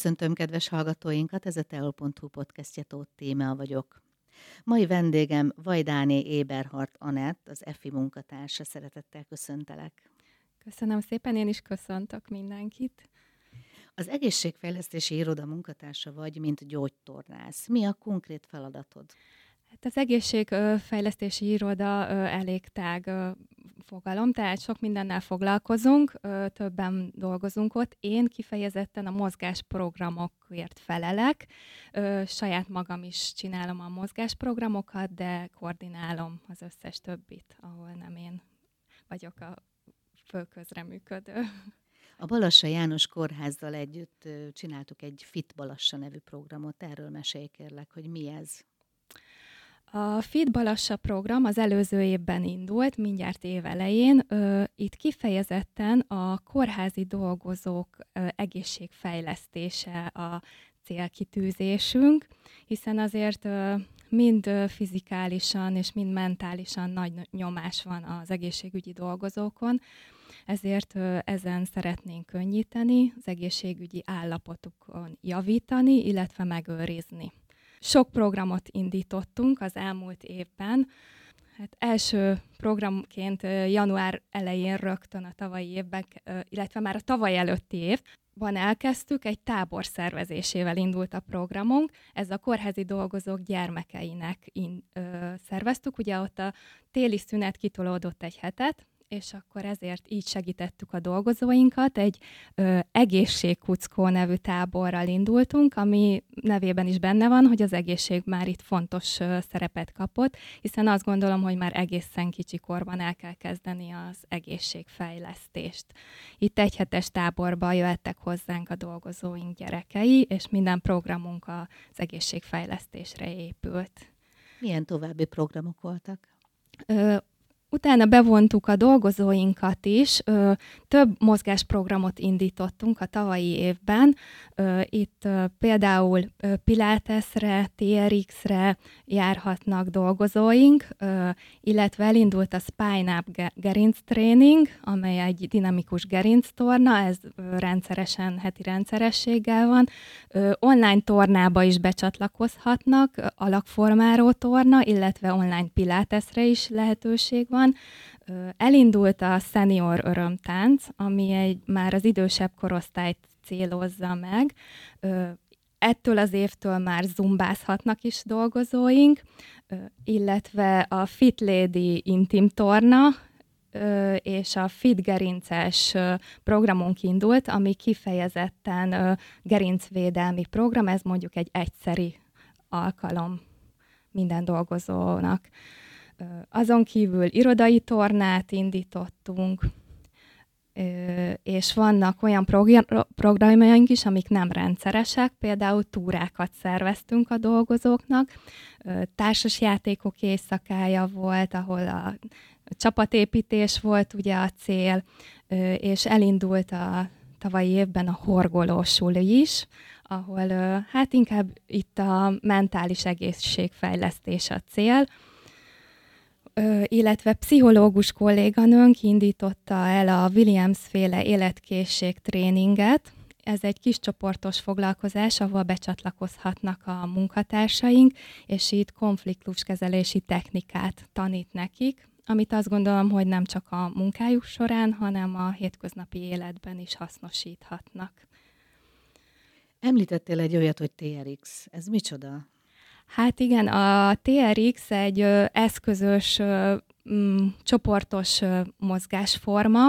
Köszöntöm kedves hallgatóinkat, ez a teol.hu podcastje Tóth Témea vagyok. Mai vendégem Vajdáné Éberhart Anett, az EFI munkatársa. Szeretettel köszöntelek. Köszönöm szépen, én is köszöntök mindenkit. Az egészségfejlesztési iroda munkatársa vagy, mint gyógytornász. Mi a konkrét feladatod? Hát az egészségfejlesztési iroda elég tág fogalom, tehát sok mindennel foglalkozunk, többen dolgozunk ott. Én kifejezetten a mozgásprogramokért felelek. Saját magam is csinálom a mozgásprogramokat, de koordinálom az összes többit, ahol nem én vagyok a fölközreműködő. A Balassa János Kórházzal együtt csináltuk egy Fit Balassa nevű programot. Erről mesélj kérlek, hogy mi ez? A Fit Balassa program az előző évben indult, mindjárt év elején. Itt kifejezetten a kórházi dolgozók egészségfejlesztése a célkitűzésünk, hiszen azért mind fizikálisan és mind mentálisan nagy nyomás van az egészségügyi dolgozókon, ezért ezen szeretnénk könnyíteni, az egészségügyi állapotukon javítani, illetve megőrizni. Sok programot indítottunk az elmúlt évben. Hát első programként január elején rögtön a tavalyi évben, illetve már a tavaly előtti év, van elkezdtük, egy tábor szervezésével indult a programunk. Ez a kórházi dolgozók gyermekeinek in, ö, szerveztük. Ugye ott a téli szünet kitolódott egy hetet, és akkor ezért így segítettük a dolgozóinkat. Egy ö, egészségkuckó nevű táborral indultunk, ami nevében is benne van, hogy az egészség már itt fontos ö, szerepet kapott, hiszen azt gondolom, hogy már egészen kicsi korban el kell kezdeni az egészségfejlesztést. Itt egy hetes táborba jöttek hozzánk a dolgozóink gyerekei, és minden programunk az egészségfejlesztésre épült. Milyen további programok voltak? Ö, Utána bevontuk a dolgozóinkat is, több mozgásprogramot indítottunk a tavalyi évben. Itt például ö, Pilatesre, TRX-re járhatnak dolgozóink, illetve elindult a Spine Up Gerinc Training, amely egy dinamikus gerinc torna, ez rendszeresen, heti rendszerességgel van. Online tornába is becsatlakozhatnak, alakformáró torna, illetve online Pilatesre is lehetőség van van. Elindult a Senior Örömtánc, ami egy már az idősebb korosztályt célozza meg. Ettől az évtől már zumbázhatnak is dolgozóink, illetve a Fit Lady Intim Torna, és a Fit Gerinces programunk indult, ami kifejezetten gerincvédelmi program, ez mondjuk egy egyszeri alkalom minden dolgozónak. Azon kívül irodai tornát indítottunk, és vannak olyan programjaink is, amik nem rendszeresek, például túrákat szerveztünk a dolgozóknak, társasjátékok éjszakája volt, ahol a csapatépítés volt ugye a cél, és elindult a tavalyi évben a horgolósul is, ahol hát inkább itt a mentális egészségfejlesztés a cél, illetve pszichológus kolléganőnk indította el a Williams féle életkészség tréninget. Ez egy kis csoportos foglalkozás, ahol becsatlakozhatnak a munkatársaink, és itt konfliktuskezelési technikát tanít nekik, amit azt gondolom, hogy nem csak a munkájuk során, hanem a hétköznapi életben is hasznosíthatnak. Említettél egy olyat, hogy TRX. Ez micsoda? Hát igen, a TRX egy eszközös, ö, m, csoportos mozgásforma.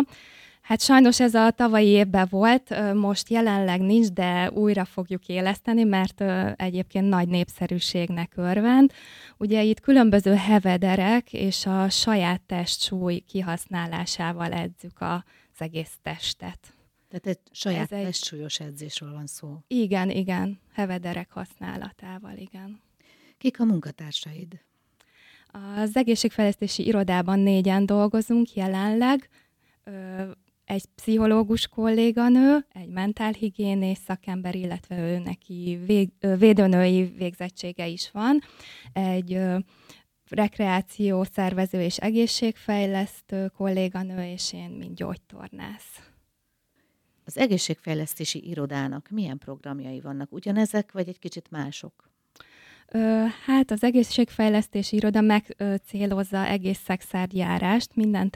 Hát sajnos ez a tavalyi évben volt, most jelenleg nincs, de újra fogjuk éleszteni, mert egyébként nagy népszerűségnek örvend. Ugye itt különböző hevederek és a saját testsúly kihasználásával edzük az egész testet. Tehát egy saját Ez testsúlyos edzésről van szó. Igen, igen, hevederek használatával, igen. Kik a munkatársaid? Az egészségfejlesztési irodában négyen dolgozunk jelenleg. Egy pszichológus kolléganő, egy mentálhigiénés szakember, illetve ő neki vég, védőnői végzettsége is van. Egy rekreáció szervező és egészségfejlesztő kolléganő, és én, mint gyógytornász. Az egészségfejlesztési irodának milyen programjai vannak? Ugyanezek, vagy egy kicsit mások? Hát az egészségfejlesztési iroda megcélozza egész szexárjárást, minden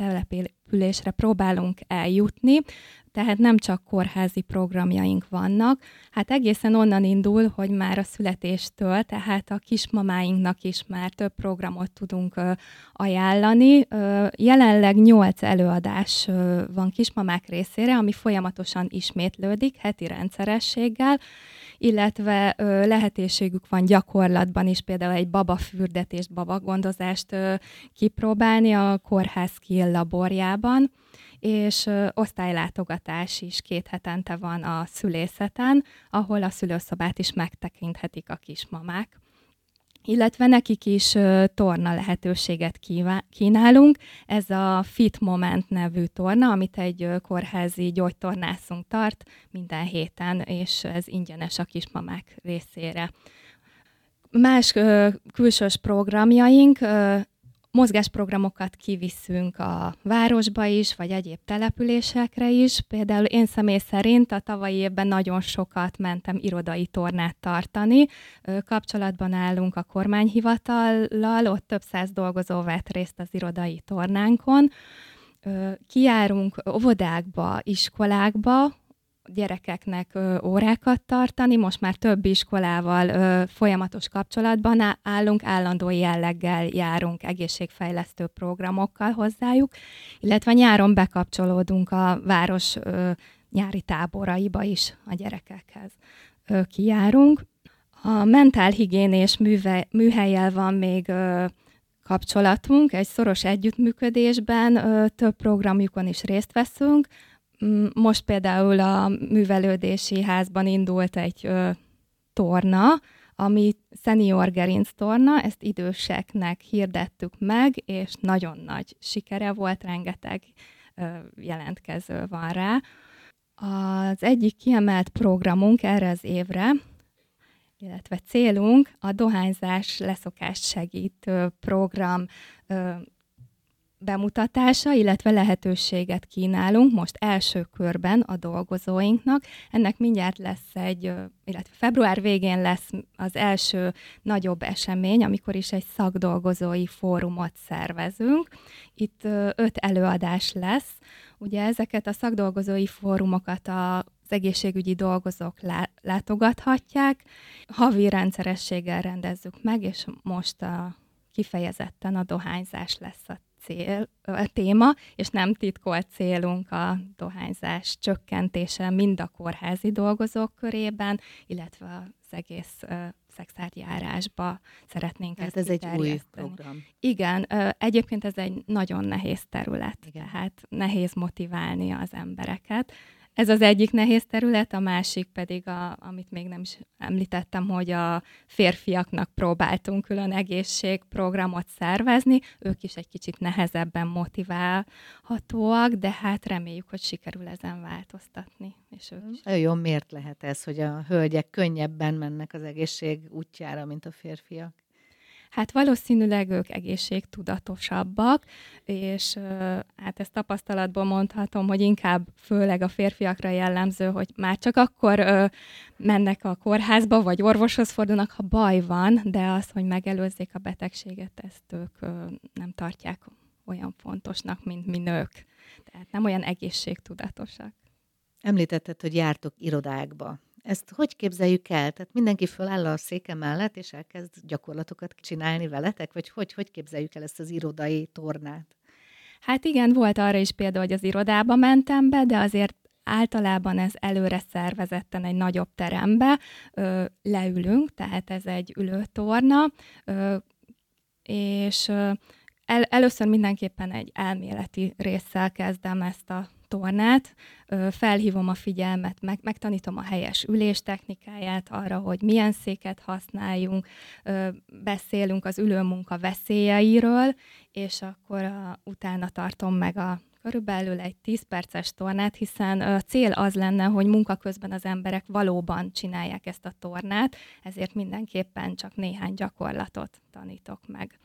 településre próbálunk eljutni, tehát nem csak kórházi programjaink vannak. Hát egészen onnan indul, hogy már a születéstől, tehát a kismamáinknak is már több programot tudunk ajánlani. Jelenleg nyolc előadás van kismamák részére, ami folyamatosan ismétlődik heti rendszerességgel, illetve lehetőségük van gyakorlatban is például egy babafürdetést, babagondozást kipróbálni a kórház skill laborjában, és ö, osztálylátogatás is két hetente van a szülészeten, ahol a szülőszobát is megtekinthetik a kismamák illetve nekik is torna lehetőséget kínálunk. Ez a Fit Moment nevű torna, amit egy kórházi gyógytornászunk tart minden héten, és ez ingyenes a kismamák részére. Más külsős programjaink mozgásprogramokat kiviszünk a városba is, vagy egyéb településekre is. Például én személy szerint a tavalyi évben nagyon sokat mentem irodai tornát tartani. Kapcsolatban állunk a kormányhivatallal, ott több száz dolgozó vett részt az irodai tornánkon. Kijárunk óvodákba, iskolákba, gyerekeknek órákat tartani. Most már több iskolával folyamatos kapcsolatban állunk, állandó jelleggel járunk egészségfejlesztő programokkal hozzájuk, illetve nyáron bekapcsolódunk a város nyári táboraiba is a gyerekekhez. Kijárunk. A mentálhigiénés műve, műhelyel van még ö, kapcsolatunk, egy szoros együttműködésben ö, több programjukon is részt veszünk, most például a művelődési házban indult egy ö, torna, ami senior gerinc torna, ezt időseknek hirdettük meg, és nagyon nagy sikere volt, rengeteg ö, jelentkező van rá. Az egyik kiemelt programunk erre az évre, illetve célunk a dohányzás leszokást segítő program ö, bemutatása, illetve lehetőséget kínálunk most első körben a dolgozóinknak. Ennek mindjárt lesz egy, illetve február végén lesz az első nagyobb esemény, amikor is egy szakdolgozói fórumot szervezünk. Itt öt előadás lesz. Ugye ezeket a szakdolgozói fórumokat a az egészségügyi dolgozók látogathatják. Havi rendszerességgel rendezzük meg, és most a, kifejezetten a dohányzás lesz a cél, a téma, és nem titkolt célunk a dohányzás csökkentése mind a kórházi dolgozók körében, illetve az egész szexárjárásba szeretnénk hát ezt ez egy új program. Igen, egyébként ez egy nagyon nehéz terület, Igen. tehát nehéz motiválni az embereket. Ez az egyik nehéz terület, a másik pedig, a, amit még nem is említettem, hogy a férfiaknak próbáltunk külön egészségprogramot szervezni, ők is egy kicsit nehezebben motiválhatóak, de hát reméljük, hogy sikerül ezen változtatni. És ők is. Nagyon miért lehet ez, hogy a hölgyek könnyebben mennek az egészség útjára, mint a férfiak? Hát valószínűleg ők egészségtudatosabbak, és hát ezt tapasztalatból mondhatom, hogy inkább főleg a férfiakra jellemző, hogy már csak akkor mennek a kórházba, vagy orvoshoz fordulnak, ha baj van, de az, hogy megelőzzék a betegséget, ezt ők nem tartják olyan fontosnak, mint mi nők. Tehát nem olyan egészségtudatosak. Említetted, hogy jártok irodákba. Ezt hogy képzeljük el? Tehát mindenki föláll a széke mellett, és elkezd gyakorlatokat csinálni veletek? Vagy hogy, hogy képzeljük el ezt az irodai tornát? Hát igen, volt arra is példa, hogy az irodába mentem be, de azért általában ez előre szervezetten egy nagyobb terembe ö, leülünk, tehát ez egy ülőtorna, ö, és el, először mindenképpen egy elméleti résszel kezdem ezt a tornát, felhívom a figyelmet, meg, megtanítom a helyes ülés technikáját arra, hogy milyen széket használjunk, beszélünk az ülőmunka veszélyeiről, és akkor a, utána tartom meg a körülbelül egy 10 perces tornát, hiszen a cél az lenne, hogy munka közben az emberek valóban csinálják ezt a tornát, ezért mindenképpen csak néhány gyakorlatot tanítok meg.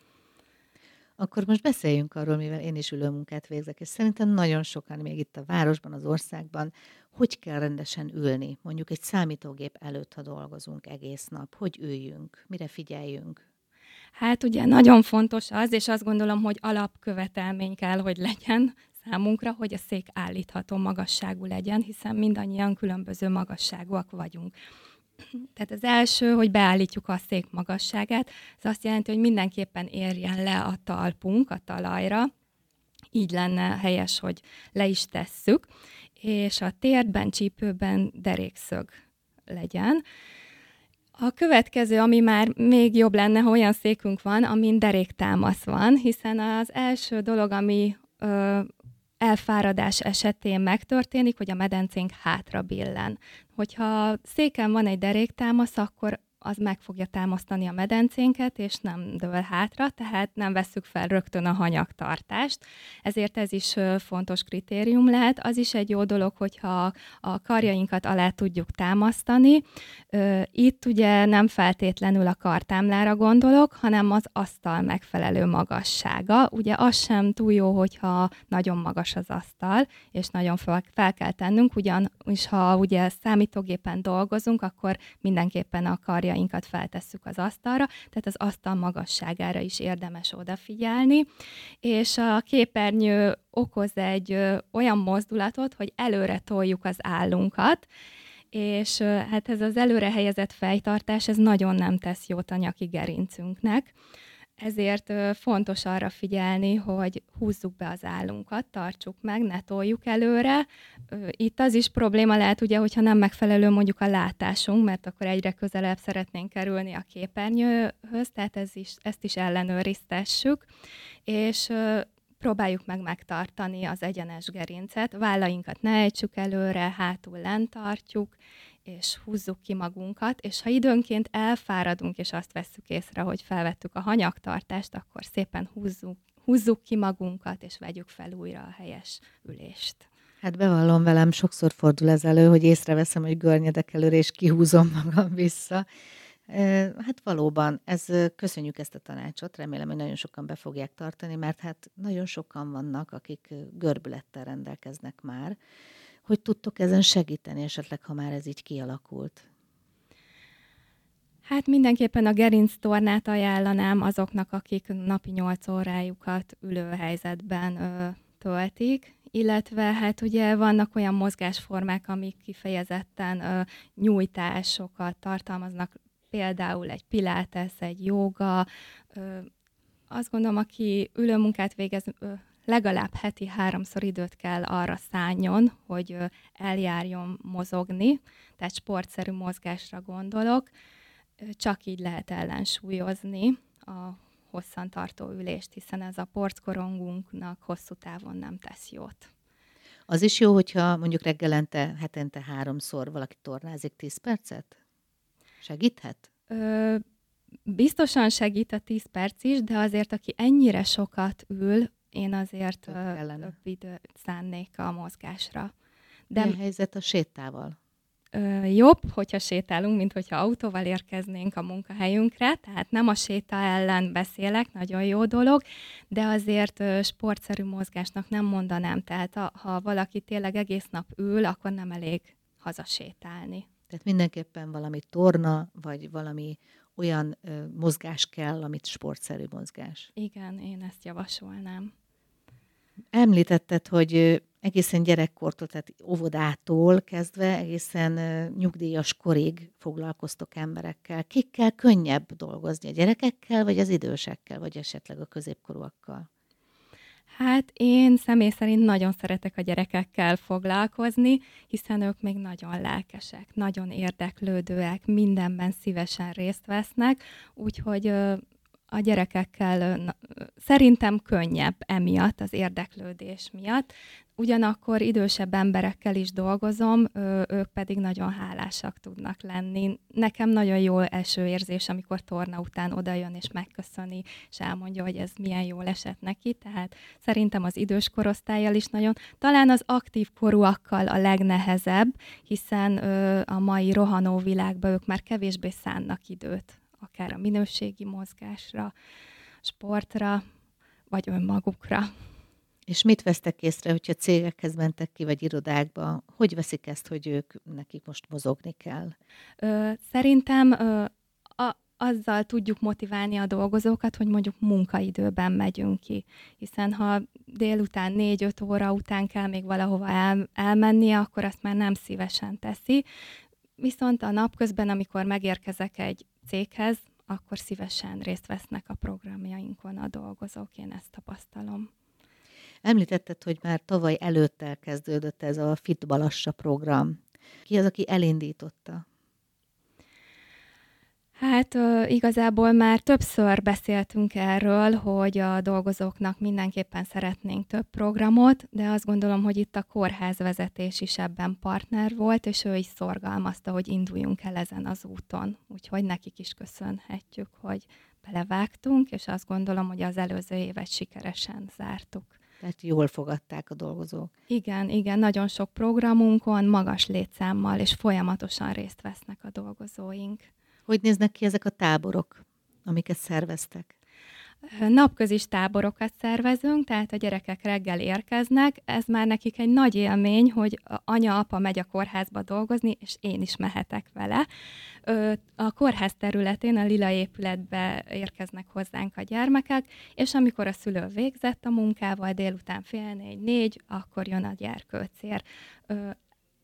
Akkor most beszéljünk arról, mivel én is ülőmunkát végzek, és szerintem nagyon sokan még itt a városban, az országban, hogy kell rendesen ülni, mondjuk egy számítógép előtt, ha dolgozunk egész nap, hogy üljünk, mire figyeljünk? Hát ugye nagyon fontos az, és azt gondolom, hogy alapkövetelmény kell, hogy legyen számunkra, hogy a szék állítható magasságú legyen, hiszen mindannyian különböző magasságúak vagyunk. Tehát az első, hogy beállítjuk a szék magasságát, ez azt jelenti, hogy mindenképpen érjen le a talpunk a talajra, így lenne helyes, hogy le is tesszük, és a térdben, csípőben derékszög legyen. A következő, ami már még jobb lenne, ha olyan székünk van, amin deréktámasz van, hiszen az első dolog, ami ö, elfáradás esetén megtörténik, hogy a medencénk hátra billen. Hogyha széken van egy deréktámasz, akkor az meg fogja támasztani a medencénket, és nem dől hátra, tehát nem vesszük fel rögtön a hanyagtartást. Ezért ez is fontos kritérium lehet. Az is egy jó dolog, hogyha a karjainkat alá tudjuk támasztani. Itt ugye nem feltétlenül a kartámlára gondolok, hanem az asztal megfelelő magassága. Ugye az sem túl jó, hogyha nagyon magas az asztal, és nagyon fel, kell tennünk, ugyanis ha ugye számítógépen dolgozunk, akkor mindenképpen a karja karjainkat feltesszük az asztalra, tehát az asztal magasságára is érdemes odafigyelni, és a képernyő okoz egy olyan mozdulatot, hogy előre toljuk az állunkat, és hát ez az előre helyezett fejtartás, ez nagyon nem tesz jót a nyaki gerincünknek ezért fontos arra figyelni, hogy húzzuk be az állunkat, tartsuk meg, ne toljuk előre. Itt az is probléma lehet, ugye, hogyha nem megfelelő mondjuk a látásunk, mert akkor egyre közelebb szeretnénk kerülni a képernyőhöz, tehát ez is, ezt is ellenőriztessük, és próbáljuk meg megtartani az egyenes gerincet, vállainkat ne ejtsük előre, hátul lent tartjuk, és húzzuk ki magunkat, és ha időnként elfáradunk, és azt vesszük észre, hogy felvettük a hanyagtartást, akkor szépen húzzuk, húzzuk ki magunkat, és vegyük fel újra a helyes ülést. Hát bevallom velem, sokszor fordul ez elő, hogy észreveszem, hogy görnyedek előre, és kihúzom magam vissza. Hát valóban, ez, köszönjük ezt a tanácsot, remélem, hogy nagyon sokan be fogják tartani, mert hát nagyon sokan vannak, akik görbülettel rendelkeznek már, hogy tudtok ezen segíteni esetleg, ha már ez így kialakult? Hát mindenképpen a gerinc tornát ajánlanám azoknak, akik napi 8 órájukat ülőhelyzetben ö, töltik, illetve hát ugye vannak olyan mozgásformák, amik kifejezetten ö, nyújtásokat tartalmaznak, például egy pilates, egy joga. Ö, azt gondolom, aki ülőmunkát végez, ö, legalább heti háromszor időt kell arra szálljon, hogy eljárjon mozogni, tehát sportszerű mozgásra gondolok, csak így lehet ellensúlyozni a hosszantartó ülést, hiszen ez a porckorongunknak hosszú távon nem tesz jót. Az is jó, hogyha mondjuk reggelente, hetente háromszor valaki tornázik 10 percet? Segíthet? Ö, biztosan segít a 10 perc is, de azért, aki ennyire sokat ül, én azért több, időt szánnék a mozgásra. De Mi a helyzet a sétával? Ö, jobb, hogyha sétálunk, mint hogyha autóval érkeznénk a munkahelyünkre, tehát nem a séta ellen beszélek, nagyon jó dolog, de azért ö, sportszerű mozgásnak nem mondanám, tehát a, ha valaki tényleg egész nap ül, akkor nem elég hazasétálni. Tehát mindenképpen valami torna, vagy valami olyan ö, mozgás kell, amit sportszerű mozgás. Igen, én ezt javasolnám. Említetted, hogy egészen gyerekkortól, tehát óvodától kezdve egészen nyugdíjas korig foglalkoztok emberekkel. Kikkel könnyebb dolgozni? A gyerekekkel, vagy az idősekkel, vagy esetleg a középkorúakkal? Hát én személy szerint nagyon szeretek a gyerekekkel foglalkozni, hiszen ők még nagyon lelkesek, nagyon érdeklődőek, mindenben szívesen részt vesznek, úgyhogy a gyerekekkel szerintem könnyebb emiatt, az érdeklődés miatt. Ugyanakkor idősebb emberekkel is dolgozom, ők pedig nagyon hálásak tudnak lenni. Nekem nagyon jó első érzés, amikor torna után odajön és megköszöni, és elmondja, hogy ez milyen jól esett neki. Tehát szerintem az idős korosztályjal is nagyon, talán az aktív korúakkal a legnehezebb, hiszen a mai rohanó világban ők már kevésbé szánnak időt akár a minőségi mozgásra, sportra, vagy önmagukra. És mit vesztek észre, hogyha cégekhez mentek ki, vagy irodákba? Hogy veszik ezt, hogy ők nekik most mozogni kell? Ö, szerintem ö, a, azzal tudjuk motiválni a dolgozókat, hogy mondjuk munkaidőben megyünk ki. Hiszen ha délután 4-5 óra után kell még valahova el, elmennie, akkor azt már nem szívesen teszi. Viszont a napközben, amikor megérkezek egy céghez, akkor szívesen részt vesznek a programjainkon a dolgozók, én ezt tapasztalom. Említetted, hogy már tavaly előtt elkezdődött ez a Fit Balassa program. Ki az, aki elindította? Hát igazából már többször beszéltünk erről, hogy a dolgozóknak mindenképpen szeretnénk több programot, de azt gondolom, hogy itt a kórházvezetés is ebben partner volt, és ő is szorgalmazta, hogy induljunk el ezen az úton. Úgyhogy nekik is köszönhetjük, hogy belevágtunk, és azt gondolom, hogy az előző évet sikeresen zártuk. Tehát jól fogadták a dolgozók. Igen, igen, nagyon sok programunkon, magas létszámmal, és folyamatosan részt vesznek a dolgozóink. Hogy néznek ki ezek a táborok, amiket szerveztek? Napközis táborokat szervezünk, tehát a gyerekek reggel érkeznek. Ez már nekik egy nagy élmény, hogy anya-apa megy a kórházba dolgozni, és én is mehetek vele. A kórház területén, a lila épületbe érkeznek hozzánk a gyermekek, és amikor a szülő végzett a munkával, délután fél négy-négy, akkor jön a gyerkőcér.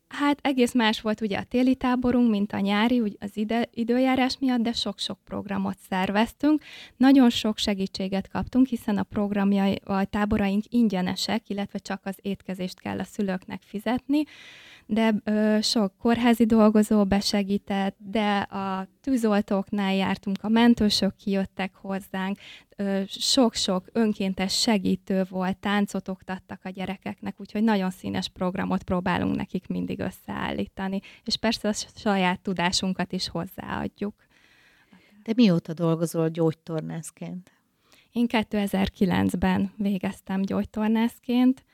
Hát egész más volt ugye a téli táborunk, mint a nyári, úgy az ide, időjárás miatt, de sok-sok programot szerveztünk. Nagyon sok segítséget kaptunk, hiszen a programjai, a táboraink ingyenesek, illetve csak az étkezést kell a szülőknek fizetni de ö, sok kórházi dolgozó besegített, de a tűzoltóknál jártunk, a mentősök kijöttek hozzánk, sok-sok önkéntes segítő volt, táncot oktattak a gyerekeknek, úgyhogy nagyon színes programot próbálunk nekik mindig összeállítani, és persze a saját tudásunkat is hozzáadjuk. De mióta dolgozol gyógytornászként? Én 2009-ben végeztem gyógytornászként,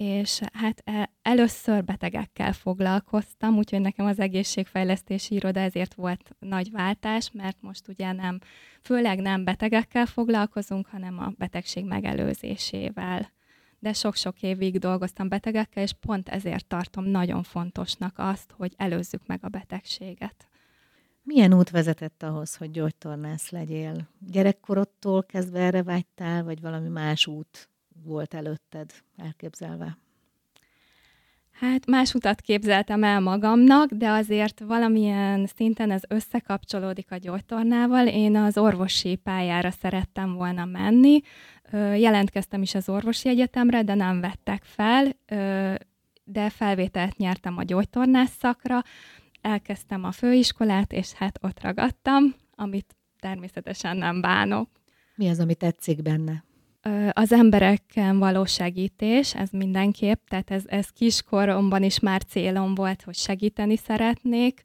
és hát e, először betegekkel foglalkoztam, úgyhogy nekem az egészségfejlesztési iroda ezért volt nagy váltás, mert most ugye nem, főleg nem betegekkel foglalkozunk, hanem a betegség megelőzésével. De sok-sok évig dolgoztam betegekkel, és pont ezért tartom nagyon fontosnak azt, hogy előzzük meg a betegséget. Milyen út vezetett ahhoz, hogy gyógytornász legyél? Gyerekkorodtól kezdve erre vágytál, vagy valami más út volt előtted elképzelve? Hát más utat képzeltem el magamnak, de azért valamilyen szinten ez összekapcsolódik a gyógytornával. Én az orvosi pályára szerettem volna menni. Jelentkeztem is az orvosi egyetemre, de nem vettek fel, de felvételt nyertem a gyógytornász szakra. Elkezdtem a főiskolát, és hát ott ragadtam, amit természetesen nem bánok. Mi az, ami tetszik benne? Az embereken való segítés, ez mindenképp, tehát ez, ez kiskoromban is már célom volt, hogy segíteni szeretnék.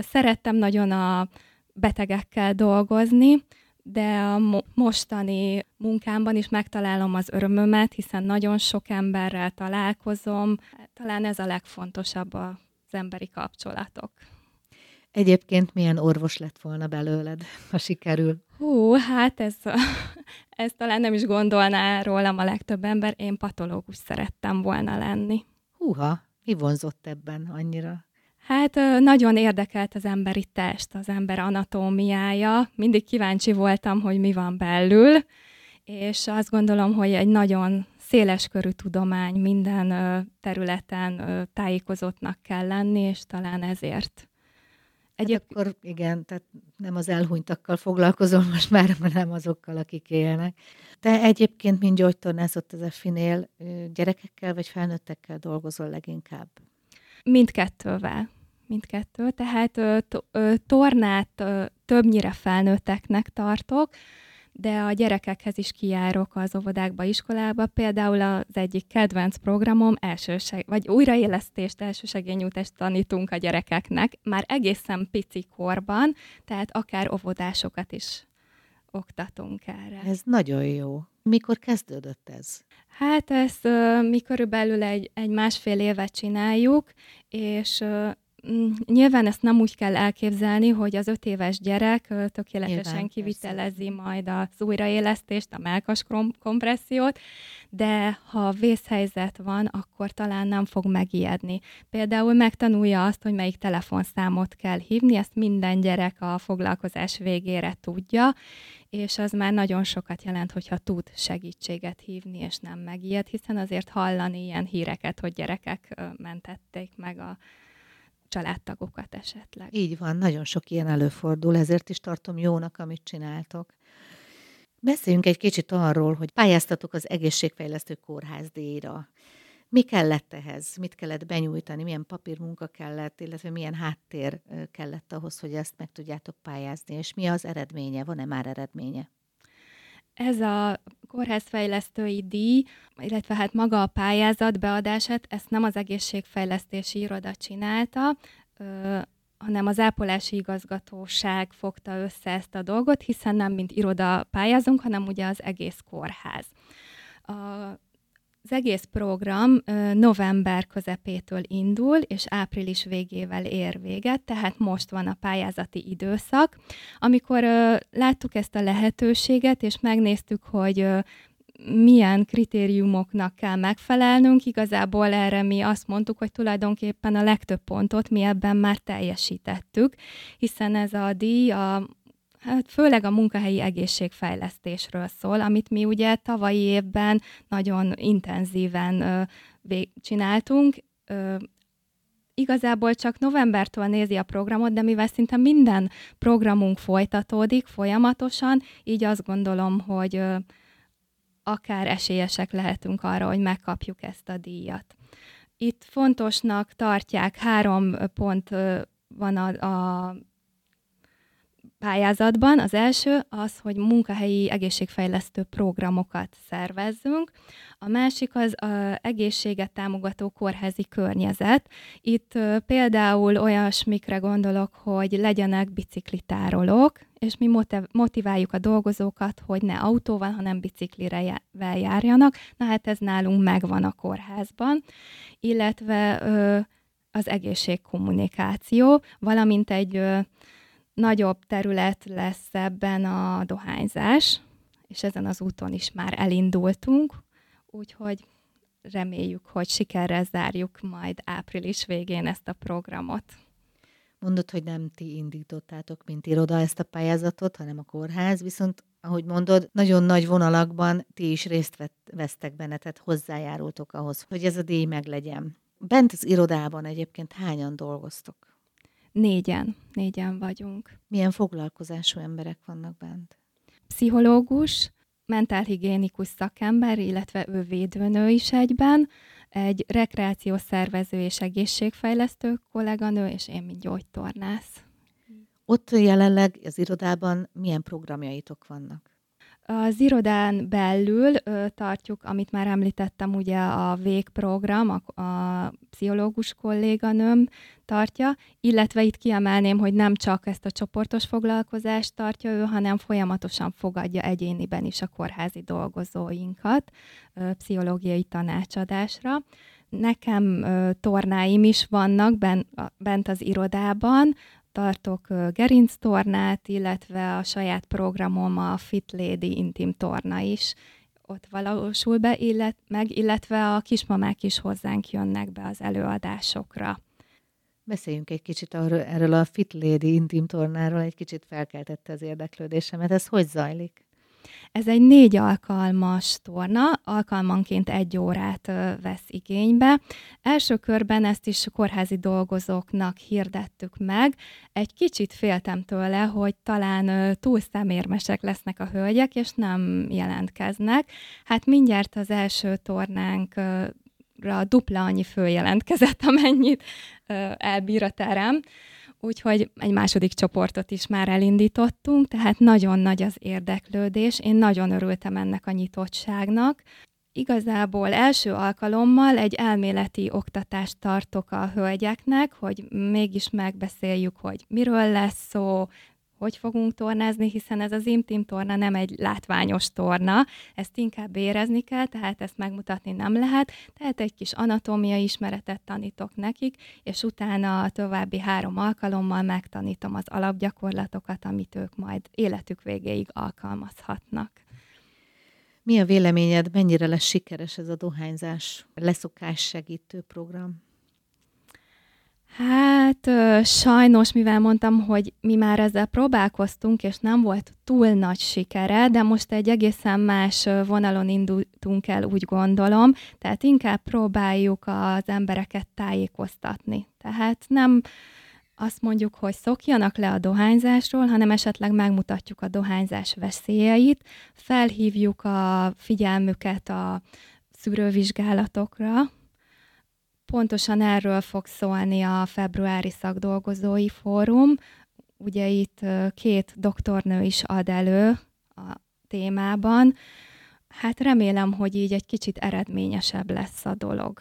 Szerettem nagyon a betegekkel dolgozni, de a mostani munkámban is megtalálom az örömömet, hiszen nagyon sok emberrel találkozom. Talán ez a legfontosabb az emberi kapcsolatok. Egyébként milyen orvos lett volna belőled, ha sikerül? Hú, hát ez, ez talán nem is gondolná rólam a legtöbb ember. Én patológus szerettem volna lenni. Húha, mi vonzott ebben annyira? Hát nagyon érdekelt az emberi test, az ember anatómiája. Mindig kíváncsi voltam, hogy mi van belül, és azt gondolom, hogy egy nagyon széleskörű tudomány minden területen tájékozottnak kell lenni, és talán ezért Egyéb... Hát akkor igen, tehát nem az elhunytakkal foglalkozol most már, hanem azokkal, akik élnek. Te egyébként, mint gyógytornász ott az EFI-nél, gyerekekkel vagy felnőttekkel dolgozol leginkább? Mindkettővel. Mindkettő. Tehát tornát többnyire felnőtteknek tartok, de a gyerekekhez is kijárok az óvodákba, iskolába. Például az egyik kedvenc programom elsőseg, vagy újraélesztést, elsősegényújtást tanítunk a gyerekeknek, már egészen pici korban, tehát akár óvodásokat is oktatunk erre. Ez nagyon jó. Mikor kezdődött ez? Hát ezt uh, mi körülbelül egy, egy másfél évet csináljuk, és mm, nyilván ezt nem úgy kell elképzelni, hogy az öt éves gyerek tökéletesen nyilván, kivitelezi persze. majd az újraélesztést, a melkas kompressziót, de ha vészhelyzet van, akkor talán nem fog megijedni. Például megtanulja azt, hogy melyik telefonszámot kell hívni, ezt minden gyerek a foglalkozás végére tudja, és az már nagyon sokat jelent, hogyha tud segítséget hívni, és nem megijed, hiszen azért hallani ilyen híreket, hogy gyerekek mentették meg a családtagokat esetleg. Így van, nagyon sok ilyen előfordul, ezért is tartom jónak, amit csináltok. Beszéljünk egy kicsit arról, hogy pályáztatok az egészségfejlesztő kórház díjra. Mi kellett ehhez? Mit kellett benyújtani? Milyen papírmunka kellett, illetve milyen háttér kellett ahhoz, hogy ezt meg tudjátok pályázni? És mi az eredménye? Van-e már eredménye? Ez a kórházfejlesztői díj, illetve hát maga a pályázat beadását, ezt nem az egészségfejlesztési iroda csinálta, hanem az ápolási igazgatóság fogta össze ezt a dolgot, hiszen nem mint iroda pályázunk, hanem ugye az egész kórház. A az egész program november közepétől indul, és április végével ér véget, tehát most van a pályázati időszak. Amikor láttuk ezt a lehetőséget, és megnéztük, hogy milyen kritériumoknak kell megfelelnünk, igazából erre mi azt mondtuk, hogy tulajdonképpen a legtöbb pontot mi ebben már teljesítettük, hiszen ez a díj a Hát főleg a munkahelyi egészségfejlesztésről szól, amit mi ugye tavalyi évben nagyon intenzíven ö, csináltunk. Ö, igazából csak novembertől nézi a programot, de mivel szinte minden programunk folytatódik folyamatosan, így azt gondolom, hogy ö, akár esélyesek lehetünk arra, hogy megkapjuk ezt a díjat. Itt fontosnak tartják, három pont van a, a pályázatban. Az első az, hogy munkahelyi egészségfejlesztő programokat szervezzünk. A másik az a egészséget támogató kórházi környezet. Itt például olyasmikre gondolok, hogy legyenek biciklitárolók, és mi motiváljuk a dolgozókat, hogy ne autóval, hanem biciklivel járjanak. Na hát ez nálunk megvan a kórházban, illetve az egészségkommunikáció, valamint egy nagyobb terület lesz ebben a dohányzás, és ezen az úton is már elindultunk, úgyhogy reméljük, hogy sikerrel zárjuk majd április végén ezt a programot. Mondod, hogy nem ti indítottátok, mint iroda ezt a pályázatot, hanem a kórház, viszont ahogy mondod, nagyon nagy vonalakban ti is részt vett, vesztek benne, tehát hozzájárultok ahhoz, hogy ez a díj meglegyen. Bent az irodában egyébként hányan dolgoztok? Négyen, négyen vagyunk. Milyen foglalkozású emberek vannak bent? Pszichológus, mentálhigiénikus szakember, illetve ő védőnő is egyben, egy rekreációs szervező és egészségfejlesztő kolléganő, és én, mint gyógytornász. Ott jelenleg az irodában milyen programjaitok vannak? Az irodán belül ö, tartjuk, amit már említettem, ugye a végprogram, a, a pszichológus kolléganőm tartja, illetve itt kiemelném, hogy nem csak ezt a csoportos foglalkozást tartja ő, hanem folyamatosan fogadja egyéniben is a kórházi dolgozóinkat ö, pszichológiai tanácsadásra. Nekem ö, tornáim is vannak ben, bent az irodában, tartok gerinctornát, illetve a saját programom a Fit Lady Intim torna is ott valósul be, illet, meg, illetve a kismamák is hozzánk jönnek be az előadásokra. Beszéljünk egy kicsit arról, erről a Fit Lady intim tornáról, egy kicsit felkeltette az érdeklődésemet. Ez hogy zajlik? Ez egy négy alkalmas torna, alkalmanként egy órát vesz igénybe. Első körben ezt is kórházi dolgozóknak hirdettük meg. Egy kicsit féltem tőle, hogy talán túl szemérmesek lesznek a hölgyek, és nem jelentkeznek. Hát mindjárt az első tornánk dupla annyi fő jelentkezett, amennyit elbír a terem úgyhogy egy második csoportot is már elindítottunk, tehát nagyon nagy az érdeklődés. Én nagyon örültem ennek a nyitottságnak. Igazából első alkalommal egy elméleti oktatást tartok a hölgyeknek, hogy mégis megbeszéljük, hogy miről lesz szó, hogy fogunk tornázni, hiszen ez az intim torna nem egy látványos torna, ezt inkább érezni kell, tehát ezt megmutatni nem lehet, tehát egy kis anatómiai ismeretet tanítok nekik, és utána a további három alkalommal megtanítom az alapgyakorlatokat, amit ők majd életük végéig alkalmazhatnak. Mi a véleményed, mennyire lesz sikeres ez a dohányzás leszokás segítő program? Hát sajnos, mivel mondtam, hogy mi már ezzel próbálkoztunk, és nem volt túl nagy sikere, de most egy egészen más vonalon indultunk el, úgy gondolom, tehát inkább próbáljuk az embereket tájékoztatni. Tehát nem azt mondjuk, hogy szokjanak le a dohányzásról, hanem esetleg megmutatjuk a dohányzás veszélyeit, felhívjuk a figyelmüket a szűrővizsgálatokra, Pontosan erről fog szólni a februári szakdolgozói fórum. Ugye itt két doktornő is ad elő a témában. Hát remélem, hogy így egy kicsit eredményesebb lesz a dolog.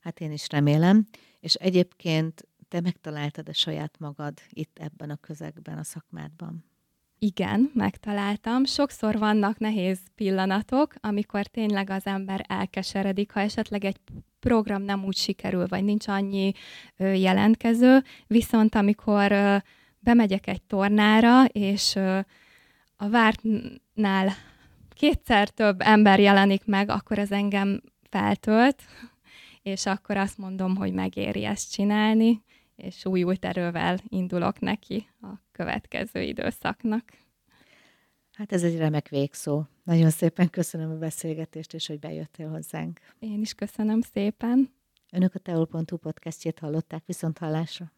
Hát én is remélem, és egyébként te megtaláltad a saját magad itt ebben a közegben, a szakmádban? Igen, megtaláltam. Sokszor vannak nehéz pillanatok, amikor tényleg az ember elkeseredik, ha esetleg egy program nem úgy sikerül, vagy nincs annyi jelentkező, viszont amikor bemegyek egy tornára, és a vártnál kétszer több ember jelenik meg, akkor ez engem feltölt, és akkor azt mondom, hogy megéri ezt csinálni, és újult erővel indulok neki a következő időszaknak. Hát ez egy remek végszó. Nagyon szépen köszönöm a beszélgetést, és hogy bejöttél hozzánk. Én is köszönöm szépen. Önök a teol.hu podcastjét hallották viszont hallásra.